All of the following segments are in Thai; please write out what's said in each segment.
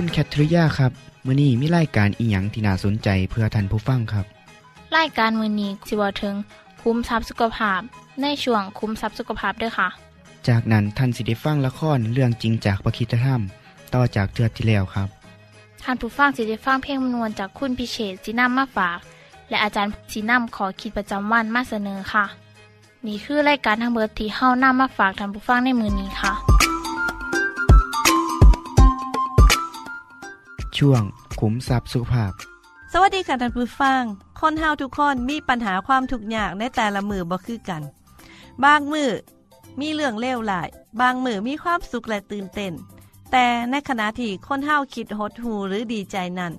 คุณแคทริยาครับมื้อนี้มีรายการอีหยังที่น่าสนใจเพื่อท่านผู้ฟังครับรายการมือนี้สิเวาถึงคุ้มทรัพย์สุขภาพในช่วงคุ้มทรัพย์สุขภาพด้วยค่ะ จากนั้นท่านสิได้ฟังละครเรื่องจริงจากประคีตธรรม ต่อจากเทือกที่แล้วครับท่านผู้ฟังสิได้ฟังเพลงมนวนจากคุณพิเชษสีน้ำมาฝาก และอาจารย์สีน้ำขอคิดประจำวันมาเสนอค่ะ นี่คือรายการทางเบอร์ที่เฮ้าน้ำมาฝากท่านผู้ฟังในมือนี้ค่ะ ช่วงขุมทรัพย์สุขภาพ สวัสดีค่ะท่านผู้ฟัง คนเฮาทุกคนมีปัญหาความทุกข์ยากในแต่ละมือบ่คือกัน บางมือมีเรื่องเลวหลาย บางมือมีความสุขและตื่นเต้น แต่ในขณะที่คนเฮาคิดหดหูหรือดีใจนั้น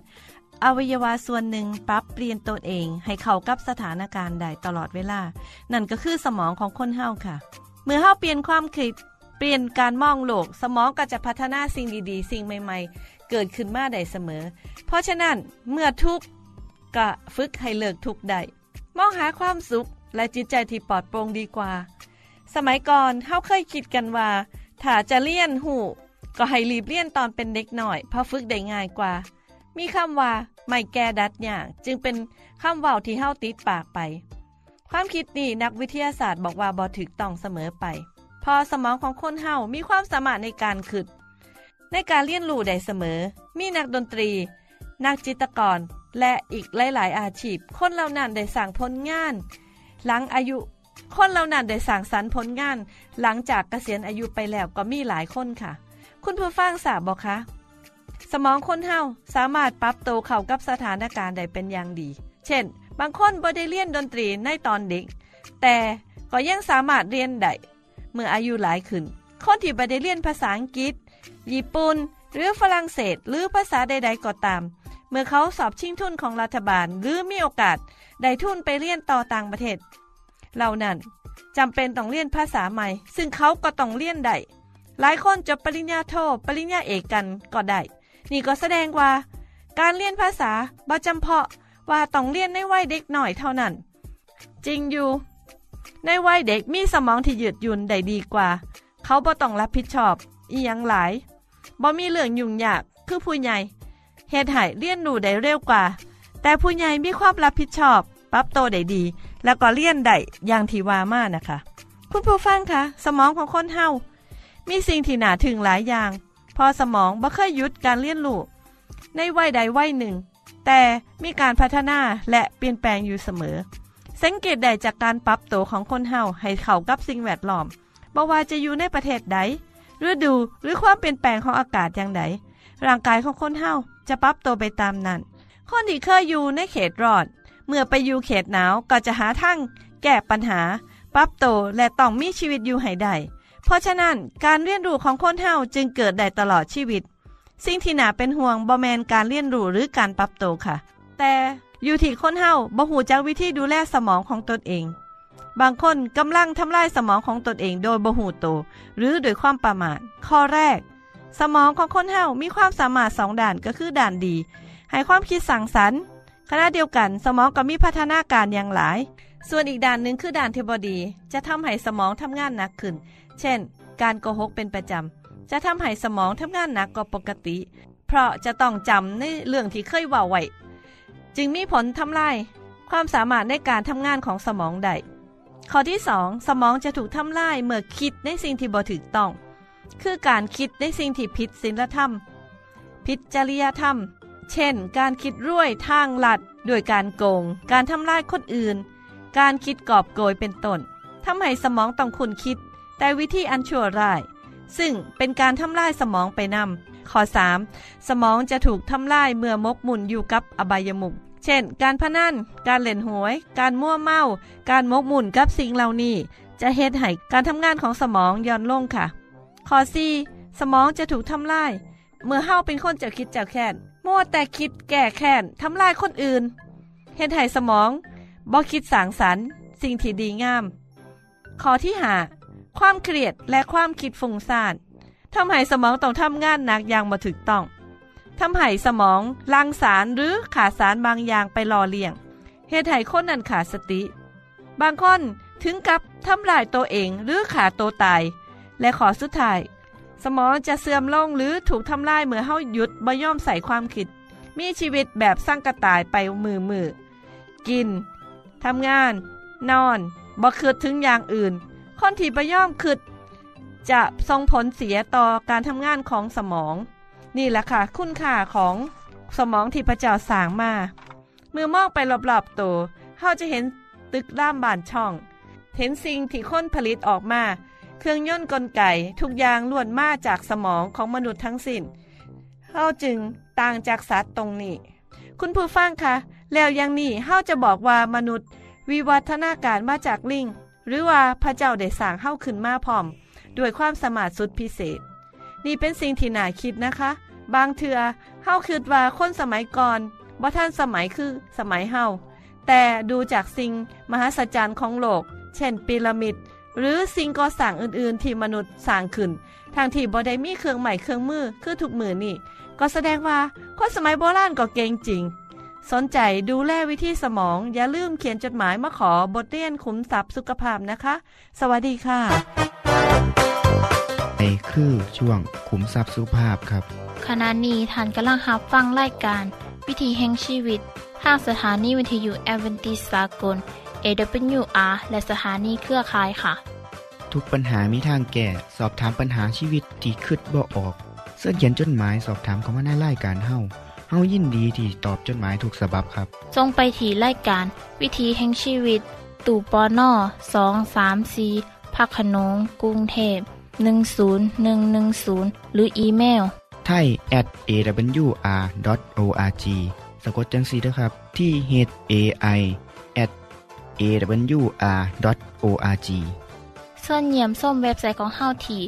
อวัยวะส่วนหนึ่งปรับเปลี่ยนตนเองให้เข้ากับสถานการณ์ใดตลอดเวลา นั่นก็คือสมองของคนเฮาค่ะ เมื่อเฮาเปลี่ยนความคิด เปลี่ยนการมองโลก สมองก็จะพัฒนาสิ่งดีๆ สิ่งใหม่ ๆ เกิดขึ้นมาได้เสมอ เพราะฉะนั้นเมื่อทุกข์ก็ฝึกให้เลิกทุกข์ได้มองหาความสุขและจิตใจที่ปลอดโปร่งดีกว่า สมัยก่อนเฮาเคยคิดกันว่าถ้าจะเลี่ยนหูก็ให้รีบเลี่ยนตอนเป็นเด็กหน่อย เพราะฝึกได้ง่ายกว่า มีคำว่าไม่แก้ดัดอย่างจึงเป็นคำว้าที่เฮาติดปากไป ความคิดนี้นักวิทยาศาสตร์บอกว่าบ่ถูกต้องเสมอไป พอสมองของคนเฮามีความสามารถในการคิดในการเรียนรู้ได้เสมอ มีนักดนตรี นักจิตรกร และอีกหลาย ๆ อาชีพ คนเหล่านั้นได้สร้างผลงาน หลังอายุ คนเหล่านั้นได้สร้างสรรค์ผลงาน หลังจากเกษียณอายุไปแล้วก็มีหลายคนค่ะ คุณผู้ฟังทราบบอกคะ สมองคนเฮาสามารถปรับตัวเข้ากับสถานการณ์ได้เป็นอย่างดี เช่น บางคนบ่ได้เรียนดนตรีในตอนเด็ก แต่ก็ยังสามารถเรียนได้ เมื่ออายุหลายขึ้น คนที่บ่ได้เรียนภาษาอังกฤษ ญี่ปุ่น หรือฝรั่งเศส หรือภาษาใด ๆ ก็ตาม เมื่อเขาสอบชิงทุนของรัฐบาล หรือมีโอกาสได้ทุนไปเรียนต่อต่างประเทศ เหล่านั้นจำเป็นต้องเรียนภาษาใหม่ ซึ่งเขาก็ต้องเรียนได้ หลายคนจบปริญญาโท ปริญญาเอกกันก็ได้ นี่ก็แสดงว่า การเรียนภาษาบ่จำเพาะว่าต้องเรียนในวัยเด็กหน่อยเท่านั้น จริงอยู่ ในวัยเด็กมีสมองที่ยืดหยุ่นได้ดีกว่า เขาบ่ต้องรับผิดชอบ อีหยังหลายบ่มีเรื่องยุ่งยากคือผู้ใหญ่เฮ็ดให้เรียนรู้ได้เร็วกว่า แต่ผู้ใหญ่มีความรับผิดชอบปรับโตได้ดี แล้วก็เรียนได้อย่างที่ว่ามานะคะ คุณผู้ฟังคะสมองของคนเฮามีสิ่งที่น่าถึงหลายอย่าง พอสมองบ่เคยหยุดการเรียนรู้ในวัยใดวัยหนึ่ง แต่มีการพัฒนาและเปลี่ยนแปลงอยู่เสมอ สังเกตได้จากการปรับตัวของคนเฮาให้เข้ากับสิ่งแวดล้อมบ่ว่าจะอยู่ในประเทศใดฤดูหรือความเปลี่ยนแปลงของอากาศอย่างใดร่างกายของคนเฮาจะปรับตัวไปตามนั้นคนที่เคยอยู่ในเขตร้อนเมื่อไปอยู่เขตหนาวก็จะหาทางแก้ปัญหา ปรับตัวและต้องมีชีวิตอยู่ให้ได้เพราะฉะนั้นการเรียนรู้ของคนเฮาจึงเกิดได้ตลอดชีวิต สิ่งที่หนาเป็นห่วงบ่แมนการเรียนรู้หรือการปรับตัวค่ะ แต่ อยู่ที่คนเฮาบ่หูจักวิธีดูแลสมองของตนเอง บางคนกำลังทำลายสมองของตนเองโดยบ่หูโต หรือโดยความประมาท ข้อแรก สมองของคนเฮามีความสามารถสองด้านก็คือด้านดี ให้ความคิดสั่งสรรค์ขณะเดียวกันสมองก็มีพัฒนาการอย่างหลาย ส่วนอีกด้านหนึ่งคือด้านเที่บดี จะทำให้สมองทำงานหนักขึ้น เช่น การโกหกเป็นประจำจะทำให้สมองทำงานหนักกว่าปกติ เพราะจะต้องจำในเรื่องที่เคยว่าไว้ จึงมีผลทำลายความสามารถในการทำงานของสมองได้ข้อที่2สมองจะถูกทำลายเมื่อคิดในสิ่งที่บ่ถูกต้อง คือการคิดในสิ่งที่ผิดศีลธรรม ผิดจริยธรรม เช่น การคิดร้วยทางลัดด้วยการโกง การทำลายคนอื่น การคิดกอบโกยเป็นต้นทำให้สมองต้องคุณคิด แต่วิธีอันชั่วร้าย ซึ่งเป็นการทำลายสมองไปนำ ข้อ 3. สมองจะถูกทำลายเมื่อมกมุ่นอยู่กับอบายมุขเช่น การพนัน การเล่นหวย การมั่วเมา การมกมุ่นกับสิ่งเหล่านี้ จะเฮ็ดให้การทำงานของสมองย่อนลงค่ะ ข้อ 4. สมองจะถูกทำลาย เมื่อเฮาเป็นคนจ้าคิดจ้าแค้นมัวแต่คิดแก้แค้นทำลายคนอื่นเฮ็ดให้สมองบ่คิดสางสรรค์ สิ่งที่ดีงาม ข้อที่หาความเครียดและความคิดฟุ้งซ่าน ทำให้สมองต้องทำงานหนักอย่างบ่ถูกต้องทำให้สมองลังสารหรือขาดสารบางอย่างไปหล่อเลี้ยงเฮ็ดให้คนนั้นขาดสติ บางคนถึงกับทำลายตัวเองหรือขาดตัวตาย และขอสุดท้าย สมองจะเสื่อมลงหรือถูกทำลายเมื่อเฮาหยุดบ่ย่อมใส่ความคิด มีชีวิตแบบสร้างกระต่ายไปมือมือกินทำงาน นอนบ่คิดถึงอย่างอื่น คนที่บ่ย่อมคิด จะส่งผลเสียต่อการทำงานของสมอง นี่แหละค่ะ คุณค่าของสมองที่พระเจ้าสร้างมาเมื่อมองไปรอบๆตัวเฮาจะเห็นตึกร่ามบ้านช่อง เห็นสิ่งที่ค้นผลิตออกมา เครื่องยนต์กลไกทุกอย่างล้วนมาจากสมองของมนุษย์ทั้งสิน้นเฮาจึงต่างจากสัตว์ตรงนี้ คุณผู้ฟังคะ แล้วย่างนี้เฮาจะบอกว่ามนุษย์ วิวัฒนาการมาจากลิงหรือว่าพระเจ้าได้สร้างเฮาขึ้นมาพร้อม ด้วยความสามารถสุดพิเศษ นี่เป็นสิ่งที่น่าคิดนะคะ บางเทือเฮาคิดว่าคนสมัยก่อนบ่ท่านสมัยคือสมัยเฮาแต่ดูจากสิ่งมหัศจรรย์ของโลก เช่นพีระมิด หรือสิ่งก่อสร้างอื่นๆ ที่มนุษย์สร้างขึ้น ทางที่บ่ได้มีเครื่องใหม่เครื่องมือคือทุกมือนี่ ก็แสดงว่าคนสมัยโบราณก็เก่งจริง สนใจดูแลวิธีสมอง อย่าลืมเขียนจดหมายมาขอบทเรียนขุมทรัพย์สุขภาพนะคะ สวัสดีค่ะ ในคือช่วงขุมทรัพย์สุภาพครับ ขณะนี้ท่านกำลังรับฟังรายการ วิถีแห่งชีวิตทางสถานีวิทยุแอเวนติสากล AWR และสถานีเครือข่ายค่ะ ทุกปัญหามีทางแก้สอบถามปัญหาชีวิตที่คิดบ่ออก เสื้อเขียนจดหมายสอบถามเขามาในรายการเฮาเฮายินดีที่ตอบจดหมายถูกสาบบครับทรงไปถีรายการ วิถีแห่งชีวิต ตู่ปอน่อสองสามสีพักขนงกรุงเทพ 10110 หรืออีเมลไทย at awr.org สะกดจังสีนะครับที่ h a i at awr.org ส่วนเยี่ยมส้มเว็บไซต์ของเฮาที่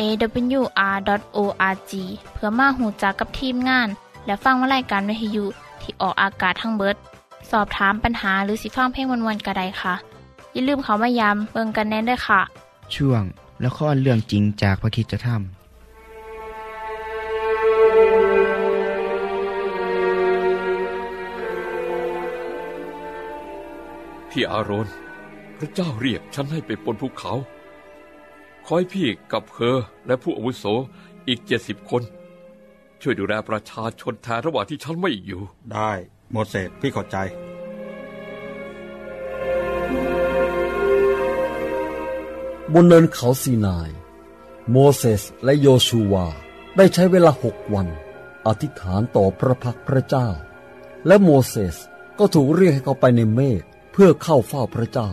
awr.org เพื่อมาหูจักกับทีมงาน และฟังวารายการวิทยุที่ออกอากาศทั้งเบิด สอบถามปัญหาหรือสิฟังเพลงวนๆกระไดค่ะ อย่าลืมเขามายามเบิงกันแน่นด้วยค่ะ ช่วง ละครเรื่องจริงจากพระคิดจะทำพี่อารอนพระเจ้าเรียกฉันให้ไปบนภูเขา คอยพี่กับเธอและผู้อาวุโสอีกเจ็ดสิบคน ช่วยดูแลประชาชนแทนระหว่างที่ฉันไม่อยู่ ได้โมเสสพี่เข้าใจ บนเนินเขาซีนาย โมเสสและโยชูวาได้ใช้เวลาหกวัน อธิษฐานต่อพระพักตร์พระเจ้า และโมเสสก็ถูกเรียกให้เข้าไปในเมฆเพื่อเข้าเฝ้าพระเจ้า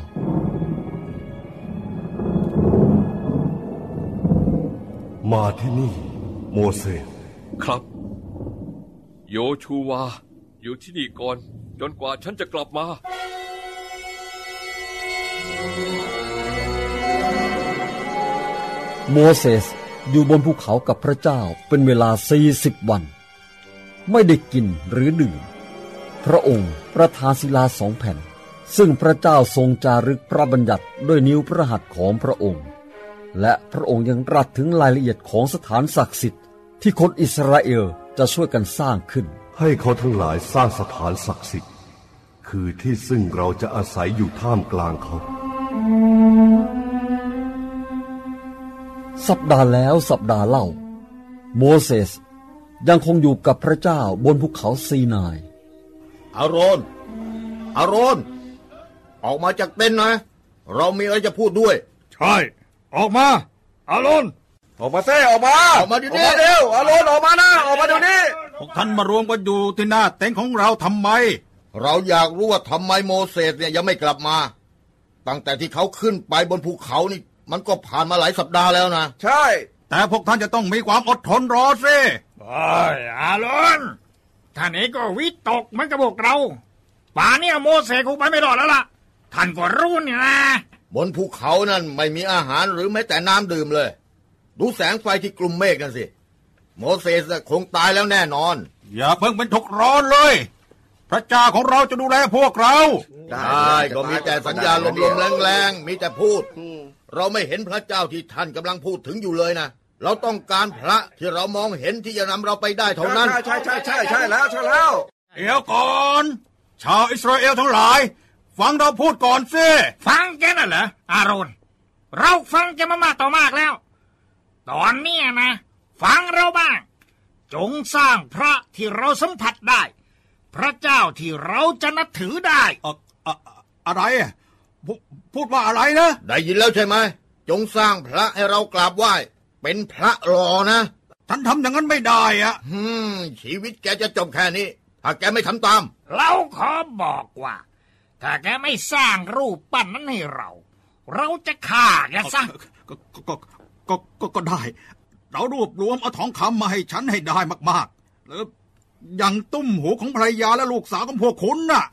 มาที่นี่ โมเสสครับ โยชูวา อยู่ที่นี่ก่อน จนกว่าฉันจะกลับมา โมเสสอยู่บนภูเขากับพระเจ้าเป็นเวลาสี่สิบวัน ไม่ได้กินหรือดื่ม พระองค์ประทานศิลาสองแผ่น ซึ่งพระเจ้าทรงจารึกพระบัญญัติด้วยนิ้วพระหัตถ์ของพระองค์ และพระองค์ยังรัสถึงรายละเอียดของสถานศักดิ์สิทธิ์ ที่คนอิสราเอลจะช่วยกันสร้างขึ้น ให้เขาทั้งหลายสร้างสถานศักดิ์สิทธิ์ คือที่ซึ่งเราจะอาศัยอยู่ท่ามกลางเขา สัปดาห์แล้วสัปดาห์เล่า โมเสสยังคงอยู่กับพระเจ้าบนภูเขาซีนาย อารอนอารอนออกมาจากเต็นท์นะ เรามีอะไรจะพูดด้วย ใช่ ออกมา อารอนออกมาเซ่ออกมา ออกมาเดี๋ยวนี้เร็วอารอนออกมานะออกมาเดี๋ยวนี้พวกท่านมารวมกันอยู่ที่หน้าเต็นท์ของเราทำไม เราอยากรู้ว่าทำไมโมเสสเนี่ยยังไม่กลับมา ตั้งแต่ที่เขาขึ้นไปบนภูเขานี่ มันก็ผ่านมาหลายสัปดาห์แล้วนะ ใช่ แต่พวกท่านจะต้องมีความอดทนรอสิโอ้ยอารอนท่านเองก็วิตกเหมือนกับพวกเรา ป่านนี้โมเสสคงไปไม่รอดแล้วล่ะ ท่านก็รู้นี่นะ บนภูเขานั่นไม่มีอาหารหรือแม้แต่น้ำดื่มเลย ดูแสงไฟที่กลุ่มเมฆกันสิ โมเสสน่ะคงตายแล้วแน่นอน อย่าเพิ่งเป็นทุกข์ร้อนเลย พระเจ้าของเราจะดูแลพวกเรา ได้ก็มีแต่สัญญาลมๆแรงๆ มีแต่พูด เราไม่เห็นพระเจ้าที่ท่านกำลังพูดถึงอยู่เลยนะ เราต้องการพระที่เรามองเห็นที่จะนำเราไปได้เท่านั้น ใช่ใช่ใช่ใช่ใช่แล้วใช่แล้ว เดี๋ยวก่อน ชาวอิสราเอลทั้งหลาย ฟังเราพูดก่อนสิฟังแกน่ะเหรออารอนเราฟังแกมามากต่อมากแล้ว ตอนเนี้ยนะ ฟังเราบ้าง จงสร้างพระที่เราสัมผัสได้ พระเจ้าที่เราจะนับถือได้อะอะอะไรอะ พูพูดว่าอะไรนะ ได้ยินแล้วใช่ไหม จงสร้างพระให้เรากราบไหว้ เป็นพระรอนะ ท่านทำอย่างนั้นไม่ได้อะอืม ชีวิตแกจะจบแค่นี้ ถ้าแกไม่ทำตาม เราขอบอกว่า ถ้าแกไม่สร้างรูปปั้นนั้นให้เรา เราจะฆ่าแกซะก็ก็ก็ก็ก็ได้ เรารวบรวมเอาทองคำมาให้ฉันให้ได้มากๆแล้วอย่างตุ้มหูของภรรยาและลูกสาวของพวกคุณน่ะ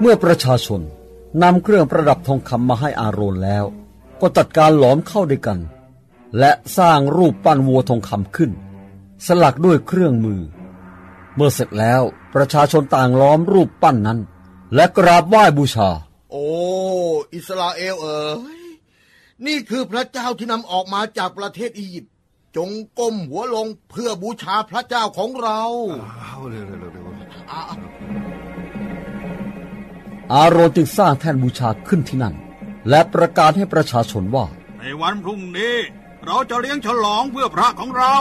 เมื่อประชาชน นำเครื่องประดับทองคำมาให้อาโรนแล้ว ก็จัดการหลอมเข้าด้วยกัน และสร้างรูปปั้นวัวทองคำขึ้น สลักด้วยเครื่องมือ เมื่อเสร็จแล้วประชาชนต่างล้อมรูปปั้นนั้น และกราบไหว้บูชา โอ้อิสราเอลเอ๋ยนี่คือพระเจ้าที่นำออกมาจากประเทศอียิปต์จงก้มหัวลงเพื่อบูชาพระเจ้าของเราเอาเร็วเร็วเร็วเร็ว อาโรนจึงสร้างแท่นบูชาขึ้นที่นั่น และประกาศให้ประชาชนว่า ในวันพรุ่งนี้ เราจะเลี้ยงฉลองเพื่อพระของเรา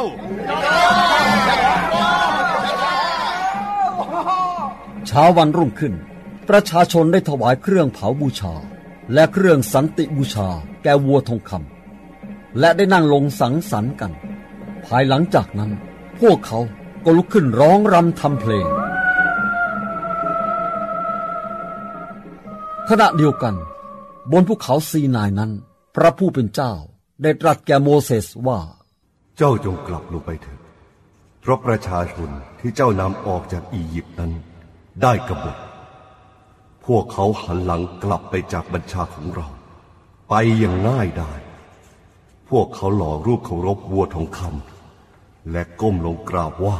เช้าวันรุ่งขึ้น ประชาชนได้ถวายเครื่องเผาบูชา และเครื่องสันติบูชาแก่วัวทองคำและได้นั่งลงสังสรรค์กัน ภายหลังจากนั้น พวกเขาก็ลุกขึ้นร้องรำทำเพลง ขณะเดียวกัน บนภูเขาซีนายนั้น พระผู้เป็นเจ้าได้ตรัสแก่โมเสสว่า เจ้าจงกลับลงไปเถิดเพราะประชาชนที่เจ้านำออกจากอียิปต์นั้น ได้กบฏพวกเขาหันหลังกลับไปจากบัญชาของเรา ไปอย่างง่ายได้ พวกเขาหล่อรูปเคารพวัวทองคำและก้มลงกราบไหว้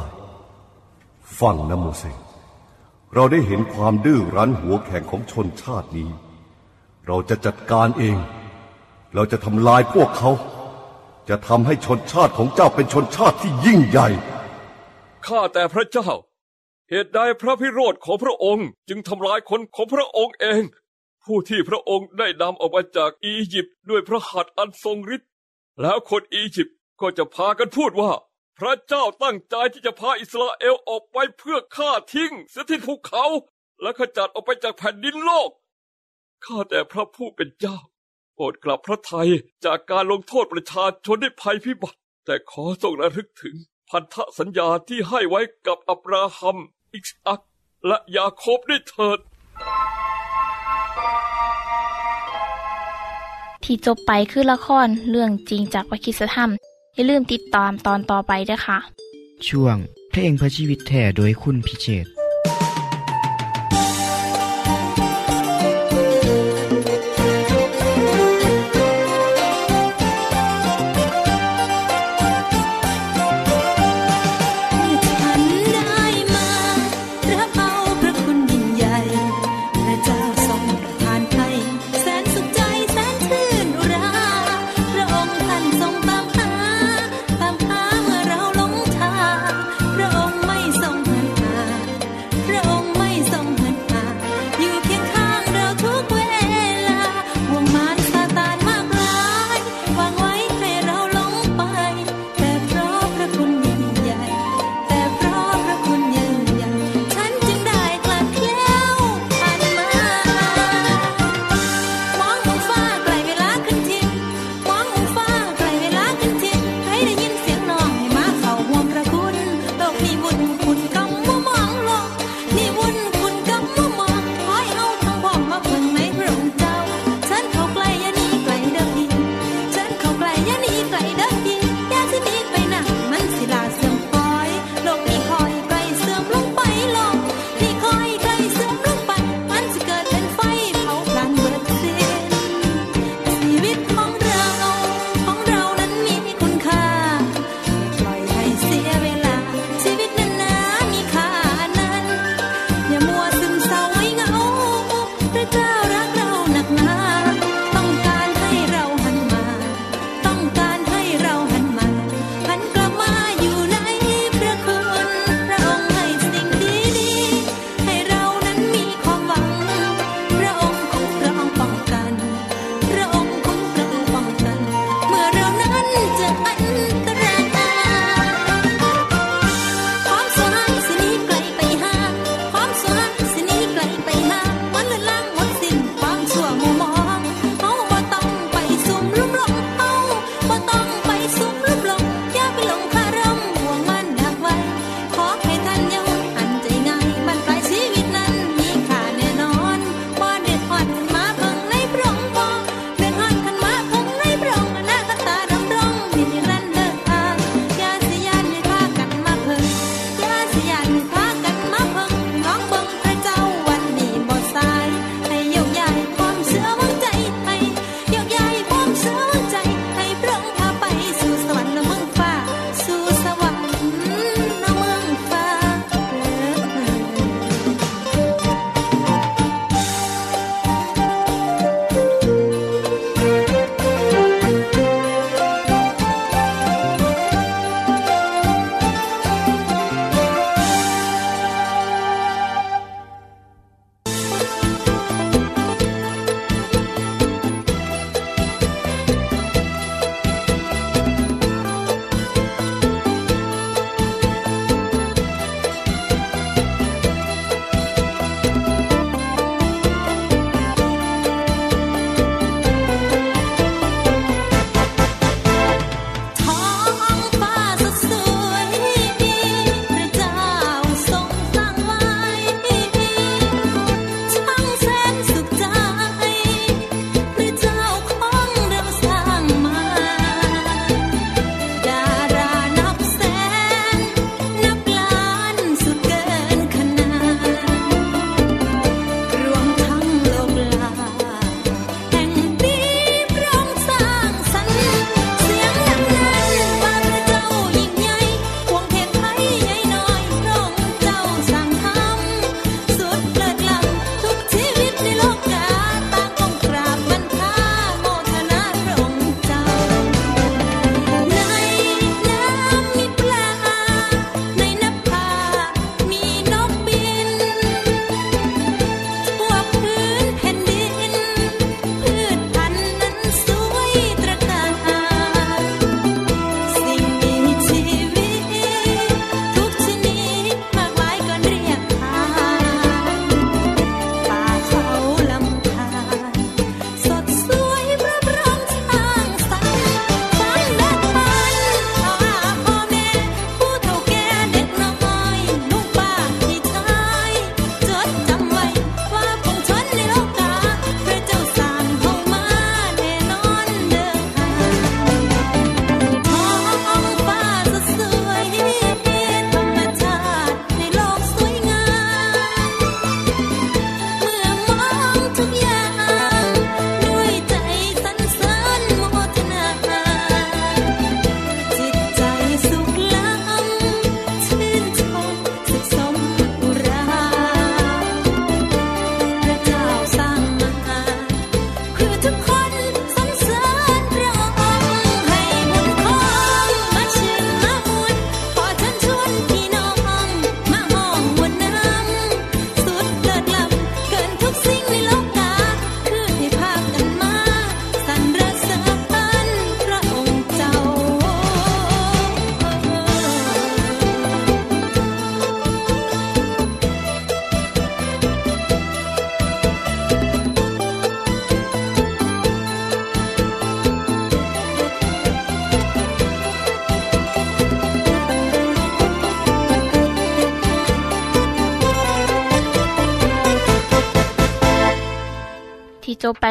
ฟังนะโมเสส เราได้เห็นความดื้อรั้นหัวแข็งของชนชาตินี้ เราจะจัดการเอง เราจะทำลายพวกเขา จะทำให้ชนชาติของเจ้าเป็นชนชาติที่ยิ่งใหญ่ ข้าแต่พระเจ้า เหตุใดพระพิโรธของพระองค์จึงทำลายคนของพระองค์เอง ผู้ที่พระองค์ได้นำออกมาจากอียิปต์ด้วยพระหัตถ์อันทรงฤทธิ์ แล้วคนอียิปต์ก็จะพากันพูดว่า พระเจ้าตั้งใจที่จะพาอิสราเอลออกไปเพื่อฆ่าทิ้งเสียที่ภูเขา และขจัดออกไปจากแผ่นดินโลก ข้าแต่พระผู้เป็นเจ้า โปรดกลับพระทัยจากการลงโทษประชาชนด้วยภัยพิบัติ แต่ขอทรงระลึกถึงพันธสัญญาที่ให้ไว้กับอับราฮัม อิสอักและยาโคบด้วยเถิด ที่จบไปคือละครเรื่องจริงจากวิคิสธรรม อย่าลืมติดตามตอนต่อไปด้วยค่ะ ช่วงเพลงพระชีวิตแท่โดยคุณพิเชษ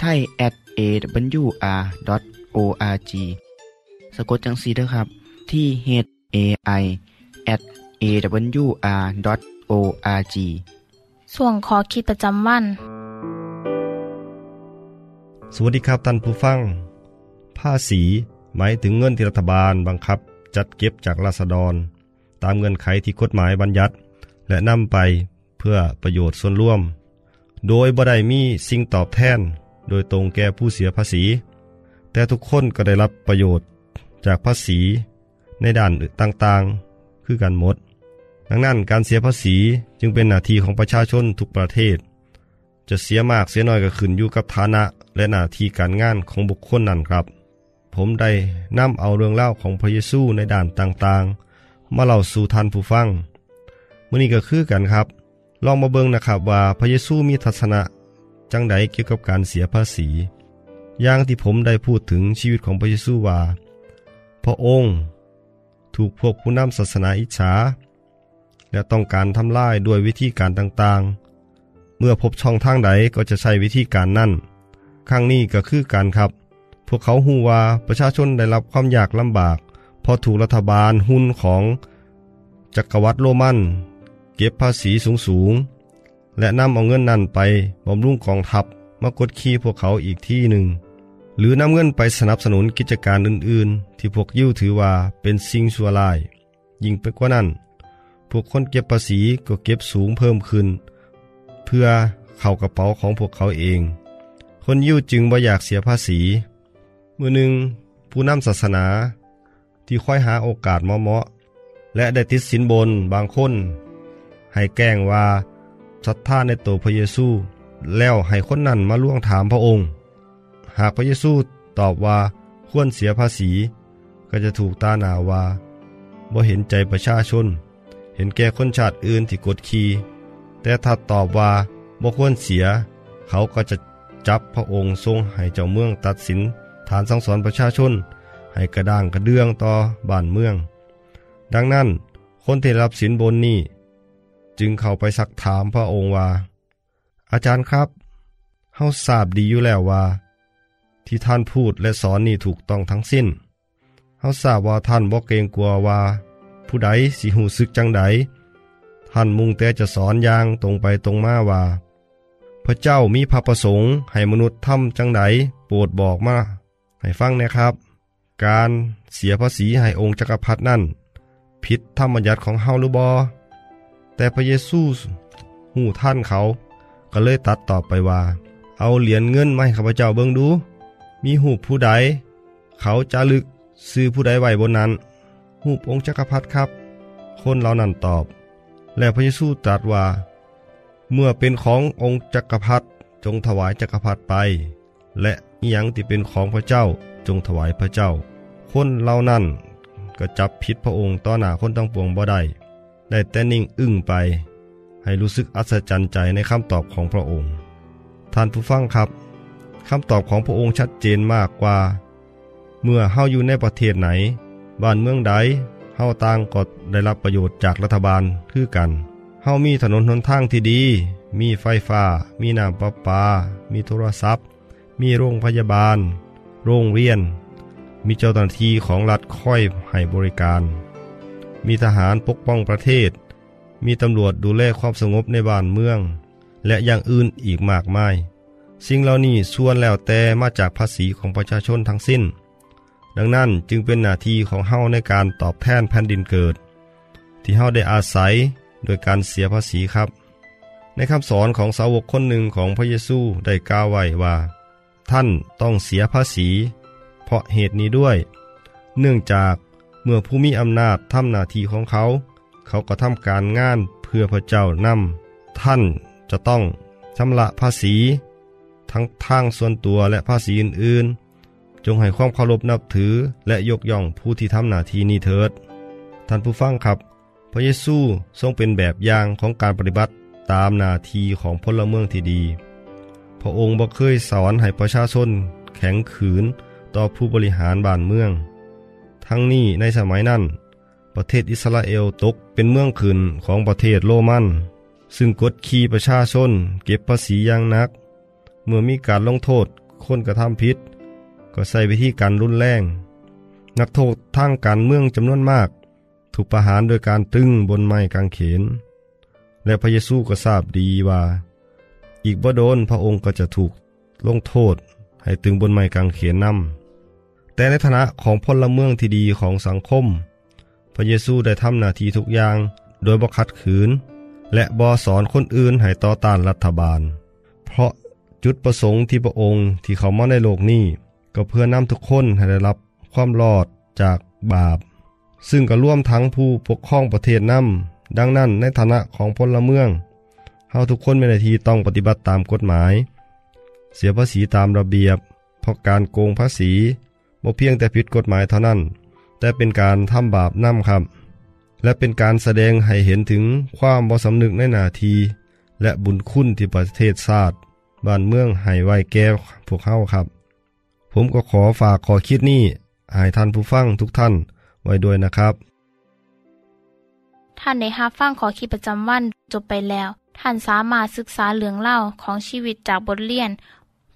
ไทย at awr.org สะกดจังสีด้วยครับ ที่ h a i at awr.org ส่วนขอคิดประจำวัน สวัสดีครับท่านผู้ฟัง ภาษีหมายถึงเงินที่รัฐบาลบังคับ จัดเก็บจากราษฎร ตามเงื่อนไขที่กฎหมายบัญญัติ และนำไปเพื่อประโยชน์ส่วนร่วม โดยบ่ได้มีสิ่งตอบแทน โดยตรงแก่ผู้เสียภาษี แต่ทุกคนก็ได้รับประโยชน์จากภาษีในด้านต่างๆ คือกันหมด ดังนั้นการเสียภาษีจึงเป็นหน้าที่ของประชาชนทุกประเทศ จะเสียมากเสียน้อยก็ขึ้นอยู่กับฐานะและหน้าที่การงานของบุคคลนั้นครับ ผมได้นำเอาเรื่องเล่าของพระเยซูในด้านต่างๆ มาเล่าสู่ท่านผู้ฟังมื่อนี้ก็คือกันครับ ลองมาเบิ่งนะครับว่าพระเยซูมีทัศนะ จังใดเกี่ยวกับการเสียภาษี อย่างที่ผมได้พูดถึงชีวิตของพระเยซูว่า พระองค์ถูกพวกผู้นำศาสนาอิจฉา และต้องการทำลายด้วยวิธีการต่างๆ เมื่อพบช่องทางใดก็จะใช้วิธีการนั่น ครั้งนี้ก็คือการครับ พวกเขาหูว่าประชาชนได้รับความยากลำบากเพราะถูกรัฐบาลหุ้นของจักรวรรดิโรมัน เก็บภาษีสูงสูง และนำเอาเงินนั่นไปบำรุงกองทัพมากดขี่พวกเขาอีกที่หนึ่ง หรือนำเงินไปสนับสนุนกิจการอื่นๆ ที่พวกยิวถือว่าเป็นสิ่งชั่วร้าย ยิ่งไปกว่านั้น พวกคนเก็บภาษีก็เก็บสูงเพิ่มขึ้น เพื่อเข้ากระเป๋าของพวกเขาเอง คนยิวจึงบ่อยากเสียภาษี มือหนึ่งผู้นำศาสนาที่ค่อยหาโอกาสเหมาะๆและได้ติดสินบนบางคน ให้แกล้งว่า ศรัทธาในตัวพระเยซู แล้วให้คนนั้นมาล่วงถามพระองค์ หากพระเยซูตอบว่าควรเสียภาษี ก็จะถูกตาหนาว่าบ่เห็นใจประชาชน เห็นแก่คนชาติอื่นที่กดขี่แต่ถ้าตอบว่าบ่ควรเสีย เขาก็จะจับพระองค์ทรงให้เจ้าเมืองตัดสินฐานสั่งสอนประชาชน ให้กระด้างกระเดื่องต่อบ้านเมือง ดังนั้นคนที่รับสินบนนี้ จึงเข้าไปสักถามพระองค์ว่า อาจารย์ครับเฮาทราบดีอยู่แล้วว่า ที่ท่านพูดและสอนนี่ถูกต้องทั้งสิ้นเฮาทราบว่าท่านบ่เกรงกลัวว่า ผู้ใดสิหูสึกจังใดท่านมุ่งแต่จะสอนอย่างตรงไปตรงมาว่า พระเจ้ามีพระประสงค์ให้มนุษย์ทำจังใดโปรดบอกมาให้ฟังนะครับ การเสียภาษีให้องค์จักรพรรดินั่นผิดธรรมบัญญัติของเฮาหรือบอ แต่พระเยซูหูท่านเขา ก็เลยตัดตอบไปว่า เอาเหรียญเงินมาให้ข้าพเจ้าเบิ่งดู มีหูผู้ใด เขาจะลึกซื้อผู้ใดไว้บนนั้น หูองค์จักรพรรดิครับ คนเหล่านั้นตอบ และพระเยซูตรัสว่า เมื่อเป็นขององค์จักรพรรดิจงถวายจักรพรรดิไป และอิหยังที่เป็นของพระเจ้าจงถวายพระเจ้า คนเหล่านั้นก็จับผิดพระองค์ต่อหน้าคนตั้งปวงบ่ได้ ได้แต่นิ่งอึ้งไป ให้รู้สึกอัศจรรย์ใจในคำตอบของพระองค์ ท่านผู้ฟังครับคำตอบของพระองค์ชัดเจนมากกว่า เมื่อเฮาอยู่ในประเทศไหน บ้านเมืองใดเฮาต่างก็ได้รับประโยชน์จากรัฐบาลคือกันเฮามีถนนหนทางที่ดี มีไฟฟ้า มีน้ำประปา มีโทรศัพท์ มีโรงพยาบาล โรงเรียน มีเจ้าหน้าที่ของรัฐคอยให้บริการ มีทหารปกป้องประเทศ มีตำรวจดูแลความสงบในบ้านเมือง และอย่างอื่นอีกมากมาย สิ่งเหล่านี้ส่วนแล้วแต่มาจากภาษีของประชาชนทั้งสิ้น ดังนั้นจึงเป็นหน้าที่ของเฮาในการตอบแทนแผ่นดินเกิด ที่เฮาได้อาศัยโดยการเสียภาษีครับ ในคำสอนของสาวกคนหนึ่งของพระเยซูได้กล่าวไว้ว่า ท่านต้องเสียภาษี เพราะเหตุนี้ด้วย เนื่องจาก เมื่อผู้มีอำนาจทำหน้าที่ของเขา เขาก็ทำการงานเพื่อพระเจ้านำท่านจะต้องชำระภาษี ทั้งทางส่วนตัวและภาษีอื่นๆ จงให้ความเคารพนับถือและยกย่องผู้ที่ทำหน้าที่นี้เถิด ท่านผู้ฟังครับ พระเยซูทรงเป็นแบบอย่างของการปฏิบัติตามหน้าที่ของพลเมืองที่ดี พระองค์บ่เคยสอนให้ประชาชนแข็งขืนต่อผู้บริหารบ้านเมือง ทั้งนี้ในสมัยนั้น ประเทศอิสราเอลตกเป็นเมืองขึ้นของประเทศโรมัน ซึ่งกดขี่ประชาชนเก็บภาษีอย่างนัก เมื่อมีการลงโทษคนกระทำผิด ก็ใส่วิธีการรุนแรง นักโทษทางการเมืองจำนวนมาก ถูกประหารโดยการตึงบนไม้กางเขน และพระเยซูก็ทราบดีว่า อีกบ่โดนพระองค์ก็จะถูกลงโทษให้ตึงบนไม้กางเขนนำ แต่ในฐานะของพลเมืองที่ดีของสังคม พระเยซูได้ทำหน้าที่ทุกอย่างโดยบ่ขัดขืน และบอสอนคนอื่นให้ต่อต้านรัฐบาล เพราะจุดประสงค์ที่พระองค์ที่เขามาในโลกนี้ ก็เพื่อนำทุกคนให้ได้รับความรอดจากบาป ซึ่งก็ร่วมทั้งผู้ปกครองประเทศนำดังนั้นในฐานะของพลเมืองเฮาทุกคนมีหน้าที่ต้องปฏิบัติตามกฎหมาย เสียภาษีตามระเบียบเพราะการโกงภาษี บ่เพียงแต่ผิดกฎหมายเท่านั้น แต่เป็นการทำบาปนำครับ และเป็นการแสดงให้เห็นถึงความบ่สำนึกในหน้าที่และบุญคุณที่ประเทศชาติบ้านเมืองให้ไว้แก่พวกเฮาครับ ผมก็ขอฝากขอคิดนี้ให้ท่านผู้ฟังทุกท่านไว้ด้วยนะครับ ท่านในฮับฟังขอคิดประจำวันจบไปแล้ว ท่านสามารถศึกษาเรื่องเล่าของชีวิตจากบทเรียน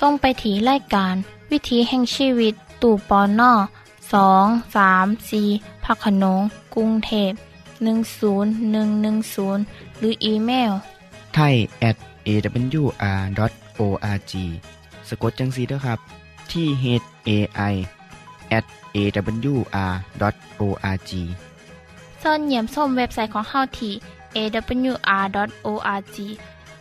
จงไปถีรายการ วิถีแห่งชีวิต ตู่ปอนนอสองสามสีพักขนงกรุงเทพ10110 หรืออีเมลไทย at awr.org สะกดจังสีเด้อครับ ที่ h a i at awr.org ส่วนเหยี่ยมส้มเว็บไซต์ของเฮาที่ awr.org เ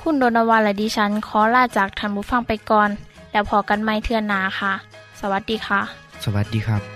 คุณโดนวาและดิฉันขอลาจากทันบุฟังไปก่อน แล้วพอกันไม่เทื่อนนาค่ะ สวัสดีค่ะ สวัสดีครับ